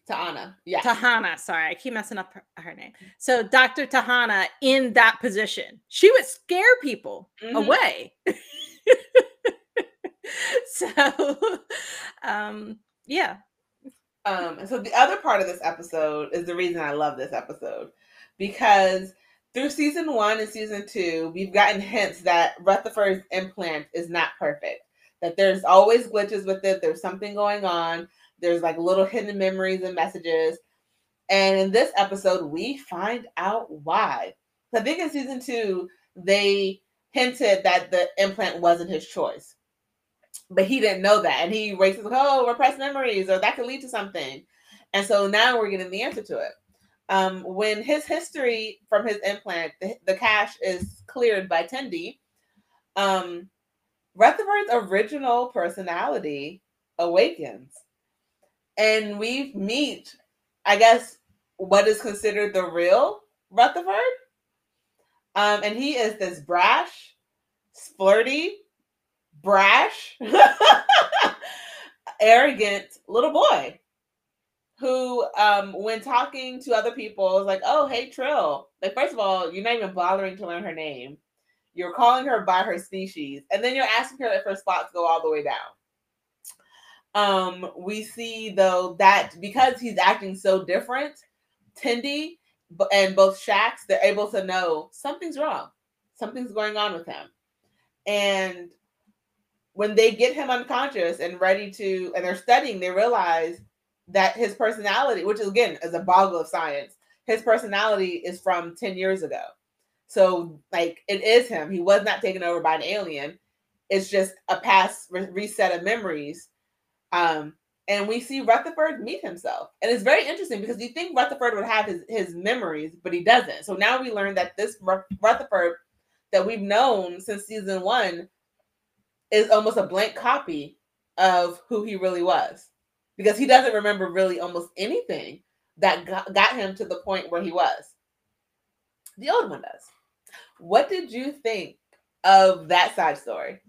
A: Tahana yeah
B: tahana sorry i keep messing up her, her name. So dr tahana in that position. She would scare people mm-hmm. away. So um yeah.
A: Um so the other part of this episode is the reason i love this episode. Because through season one and season two we've gotten hints that rutherford's implant is not perfect that there's always glitches with it there's something going on there's like little hidden memories and messages and in this episode we find out why i think in season two they hinted that the implant wasn't his choice but he didn't know that, and he races like, "Oh, repressed memories, or that could lead to something." And so now we're getting the answer to it. Um, when his history from his implant, the, the cache is cleared by Tendi, um, Rutherford's original personality awakens, and we meet, I guess, what is considered the real Rutherford. Um, and he is this brash, flirty, brash, arrogant little boy who, um, when talking to other people, is like, "Oh, hey, Trill." Like, first of all, you're not even bothering to learn her name. You're calling her by her species, and then you're asking her if her spots go all the way down. Um, we see though that because he's acting so different, Tendi and both Shax, they're able to know something's wrong, something's going on with him, and when they get him unconscious and ready to, and they're studying, they realize that his personality, which is again is a boggle of science, his personality is from 10 years ago. So, like, it is him. He was not taken over by an alien. It's just a past re- reset of memories. Um, and we see Rutherford meet himself. And it's very interesting because you think Rutherford would have his, his memories, but he doesn't. So now we learn that this Rutherford that we've known since season one is almost a blank copy of who he really was because he doesn't remember really almost anything that got, got him to the point where he was. The old one does. What did you think of that side story?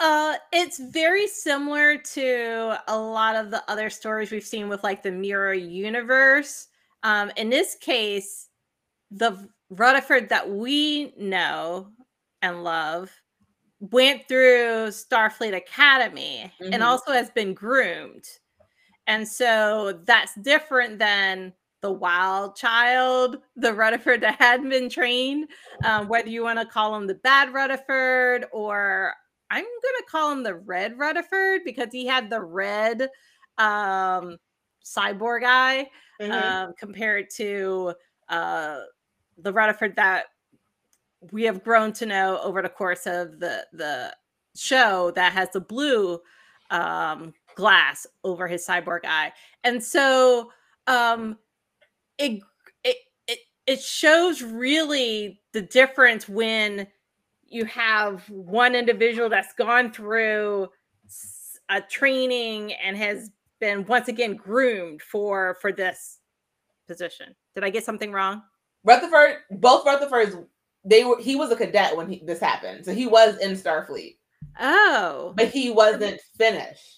B: Uh, it's very similar to a lot of the other stories we've seen with like the mirror universe. Um, in this case, the Rutherford that we know and love went through Starfleet Academy mm-hmm. and also has been groomed. And so that's different than the wild child, the Rutherford that hadn't been trained, um, whether you want to call him the bad Rutherford or I'm going to call him the red Rutherford because he had the red um, cyborg eye mm-hmm. um, compared to uh, the Rutherford that we have grown to know over the course of the the show that has the blue um, glass over his cyborg eye, and so um, it it it it shows really the difference when you have one individual that's gone through a training and has been once again groomed for for this position. Did I get something wrong?
A: Rutherford, both Rutherfords, they were he was a cadet when he, this happened. So he was in Starfleet.
B: Oh.
A: But he wasn't finished.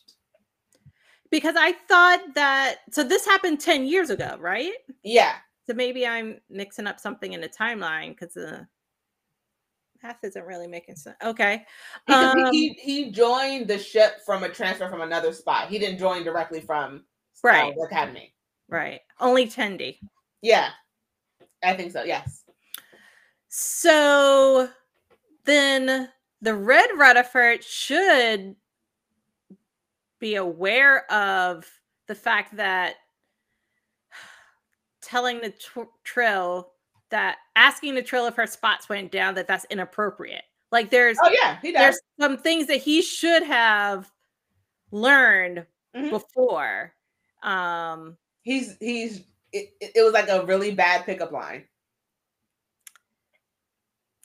B: Because I thought that so this happened 10 years ago, right?
A: Yeah.
B: So maybe I'm mixing up something in the timeline because the math isn't really making sense. Okay.
A: Um, he, he joined the ship from a transfer from another spot. He didn't join directly from
B: right.
A: Uh, Academy.
B: Right. Only Tendi.
A: Yeah. I think so. Yes.
B: So then the Red Rutherford should be aware of the fact that telling the tr- Trill that asking the Trill if her spots went down that that's inappropriate. Like there's
A: oh yeah.
B: There's some things that he should have learned mm-hmm. before. Um
A: he's he's it, it was like a really bad pickup line.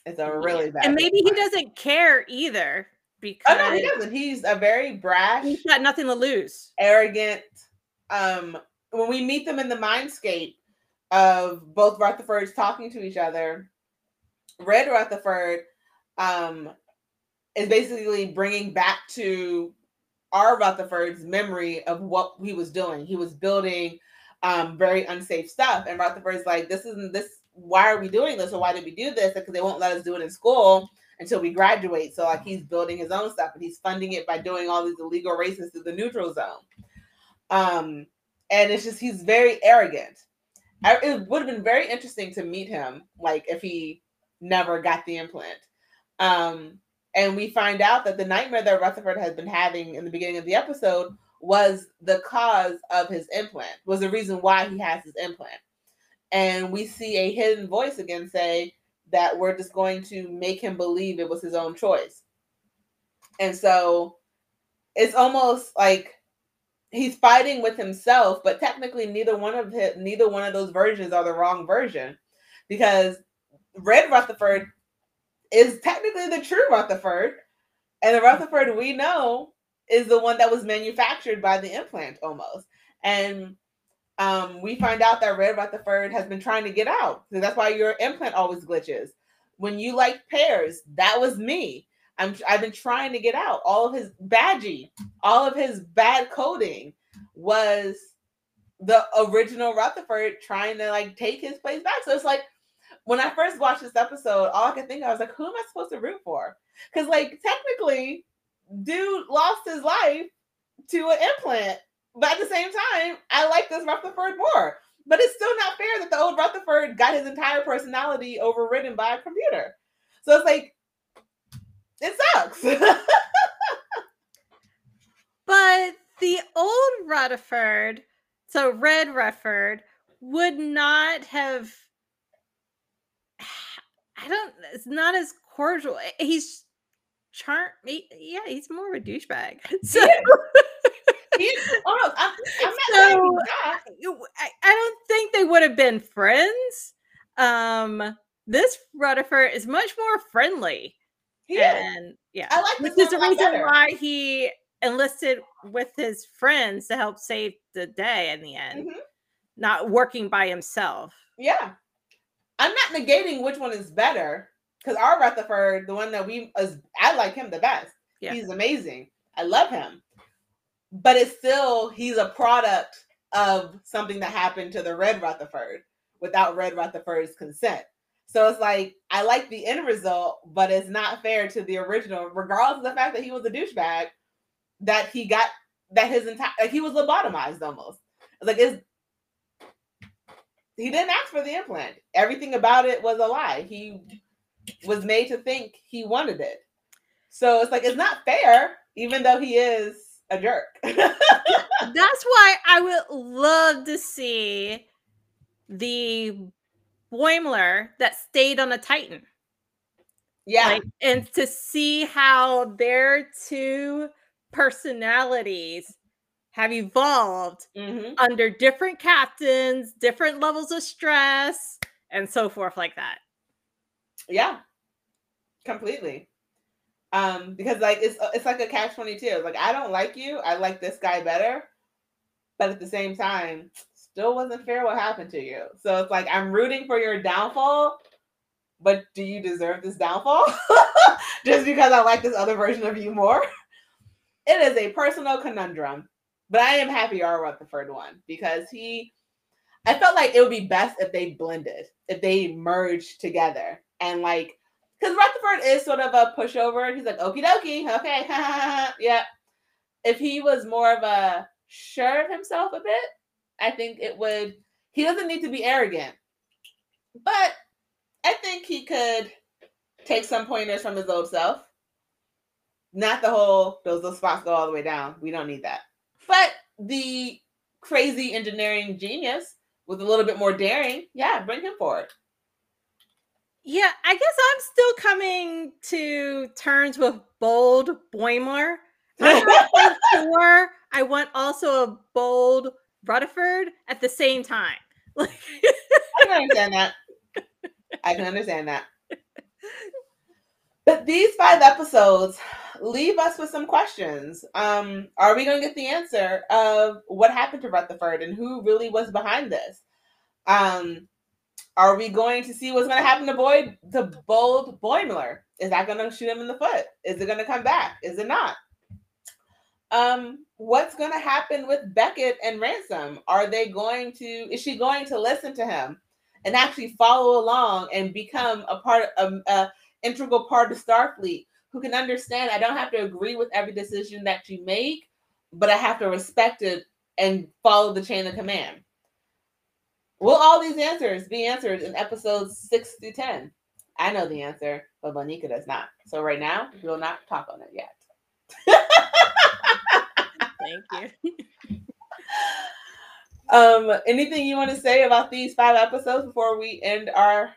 A: It's a really bad.
B: And maybe he doesn't care either because
A: oh, no, he doesn't. He's a very brash.
B: He's got nothing to lose.
A: Arrogant. Um, when we meet them in the mindscape of both Rutherfords talking to each other, Red Rutherford um, is basically bringing back to our Rutherford's memory of what he was doing. He was building um, very unsafe stuff, and Rutherford's like, "This isn't this why are we doing this or why did we do this? Because they won't let us do it in school until we graduate. So like he's building his own stuff and he's funding it by doing all these illegal races through the neutral zone. Um, and it's just he's very arrogant. I, it would have been very interesting to meet him, like if he never got the implant. Um, and we find out that the nightmare that Rutherford has been having in the beginning of the episode was the cause of his implant, was the reason why he has his implant and we see a hidden voice again say that we're just going to make him believe it was his own choice. And so it's almost like he's fighting with himself, but technically neither one of his, neither one of those versions are the wrong version because Red Rutherford is technically the true Rutherford, and the Rutherford we know is the one that was manufactured by the implant almost. And um, we find out that Red Rutherford has been trying to get out. So that's why your implant always glitches. When you like pears, that was me. I'm I've been trying to get out. All of his badgie, all of his bad coding was the original Rutherford trying to like take his place back. So it's like when I first watched this episode, all I could think of, was like, who am I supposed to root for? Because like technically, dude lost his life to an implant but at the same time, I like this Rutherford more. But it's still not fair that the old Rutherford got his entire personality overridden by a computer. So it's like, it sucks.
B: but the old Rutherford, so Red Rutherford, would not have. I don't. It's not as cordial. He's charm. Yeah, he's more of a douchebag. So. Yeah
A: oh, I'm, I'm so, I,
B: I don't think they would have been friends. Um, this Rutherford is much more friendly.
A: He and
B: yeah,
A: I like
B: this is the reason better. why he enlisted with his friends to help save the day in the end, mm-hmm. not working by himself.
A: Yeah, I'm not negating which one is better because our Rutherford, the one that we, is, I like him the best. Yeah. He's amazing. I love him but it's still he's a product of something that happened to the Red Rutherford without Red Rutherford's consent. So it's like I like the end result, but it's not fair to the original, regardless of the fact that he was a douchebag. That he got that his entire like he was lobotomized almost. Like it's he didn't ask for the implant. Everything about it was a lie. He was made to think he wanted it. So it's like it's not fair, even though he is a jerk. That's
B: why I would love to see the Boimler that stayed on the Titan.
A: Yeah. Like,
B: and to see how their two personalities have evolved mm-hmm. under different captains, different levels of stress, and so forth, like that.
A: Yeah, completely. Um, because like it's it's like a catch twenty two. Like I don't like you. I like this guy better, but at the same time, still wasn't fair what happened to you. So it's like I'm rooting for your downfall, but do you deserve this downfall? Just because I like this other version of you more? It is a personal conundrum. But I am happy R. Rutherford won because he I felt like it would be best if they blended, if they merged together. And like because Rutherford is sort of a pushover. He's like, okie dokie, okay, yeah. If he was more of a sure of himself a bit, I think it would. He doesn't need to be arrogant, but I think he could take some pointers from his old self. Not the whole those those spots go all the way down. We don't need that. But the crazy engineering genius with a little bit more daring, yeah, bring him forward.
B: Yeah, I guess I'm still coming to terms with bold Boimler. I'm sure I want also a bold Rutherford at the same time.
A: I can understand that. I can understand that. But these five episodes leave us with some questions. Um, are we going to get the answer of what happened to Rutherford and who really was behind this? Um, are we going to see what's going to happen to Boyd, to Bold Boimler? Is that going to shoot him in the foot? Is it going to come back? Is it not? Um, what's going to happen with Beckett and Ransom? Are they going to? Is she going to listen to him and actually follow along and become a part of um, a integral part of Starfleet? Who can understand? I don't have to agree with every decision that you make, but I have to respect it and follow the chain of command. Will all these answers be answered in episodes six through 10? I know the answer, but Moneca does not. So right now, we will not talk on it yet.
B: Thank you.
A: um, anything you want to say about these five episodes before we end our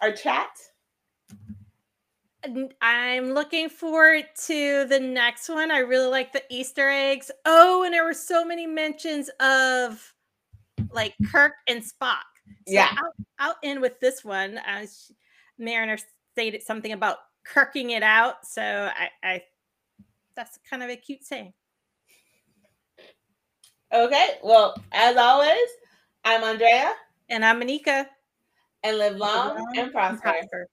A: our chat?
B: I'm looking forward to the next one. I really like the Easter eggs. Oh, and there were so many mentions of like Kirk and Spock.
A: So yeah.
B: I'll, I'll, end with this one. As Mariner stated something about kirking it out. So I, I that's kind of a cute saying.
A: Okay. Well, as always, I'm Andrea.
B: And I'm Moneca.
A: And live long, live long and, prosper. and prosper.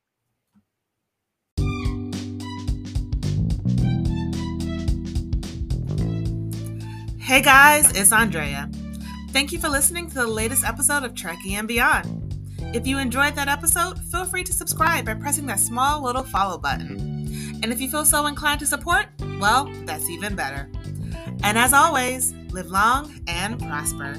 A: Hey guys, it's Andrea. Thank you for listening to the latest episode of Trekkie and Beyond. If you enjoyed that episode, feel free to subscribe by pressing that small little follow button. And if you feel so inclined to support, well, that's even better. And as always, live long and prosper.